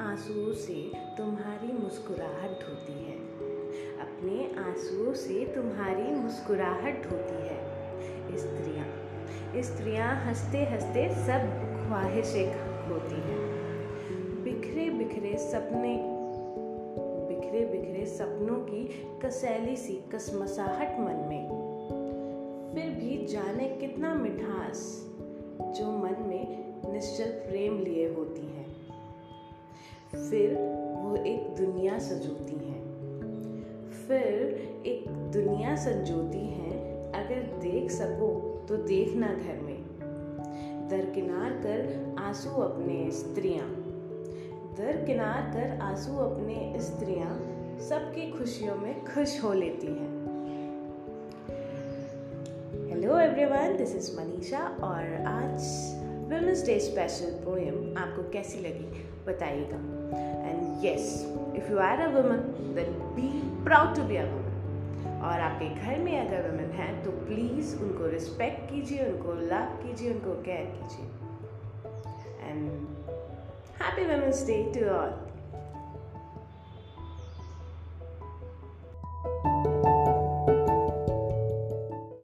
आंसुओं से तुम्हारी मुस्कुराहट धोती है। अपने आंसुओं से तुम्हारी मुस्कुराहट धोती है। स्त्रियाँ स्त्रियाँ हँसते हँसते सब ख्वाहिशें होती हैं। बिखरे बिखरे सपने, बिखरे बिखरे सपनों की कसैली सी कसमसाहट मन में। फिर भी जाने कितना मिठास जो मन में निश्चल प्रेम लिए होती हैं। फिर वो एक दुनिया सजोती हैं। फिर एक दुनिया संजोती हैं, अगर देख सको तो देखना घर में। दरकिनार कर आँसू अपने स्त्रियाँ। दरकिनार कर आँसू अपने स्त्रियाँ सबकी खुशियों में खुश हो लेती हैं। Hello everyone this is Manisha और आज वुमेंस डे स्पेशल पोएम आपको कैसी लगी? बताइएगा। And yes if you are a woman then be proud to be a woman और आपके घर में अगर वुमेन हैं तो प्लीज़ उनको रिस्पेक्ट कीजिए, उनको लव कीजिए, उनको केयर कीजिए। And happy women's day to all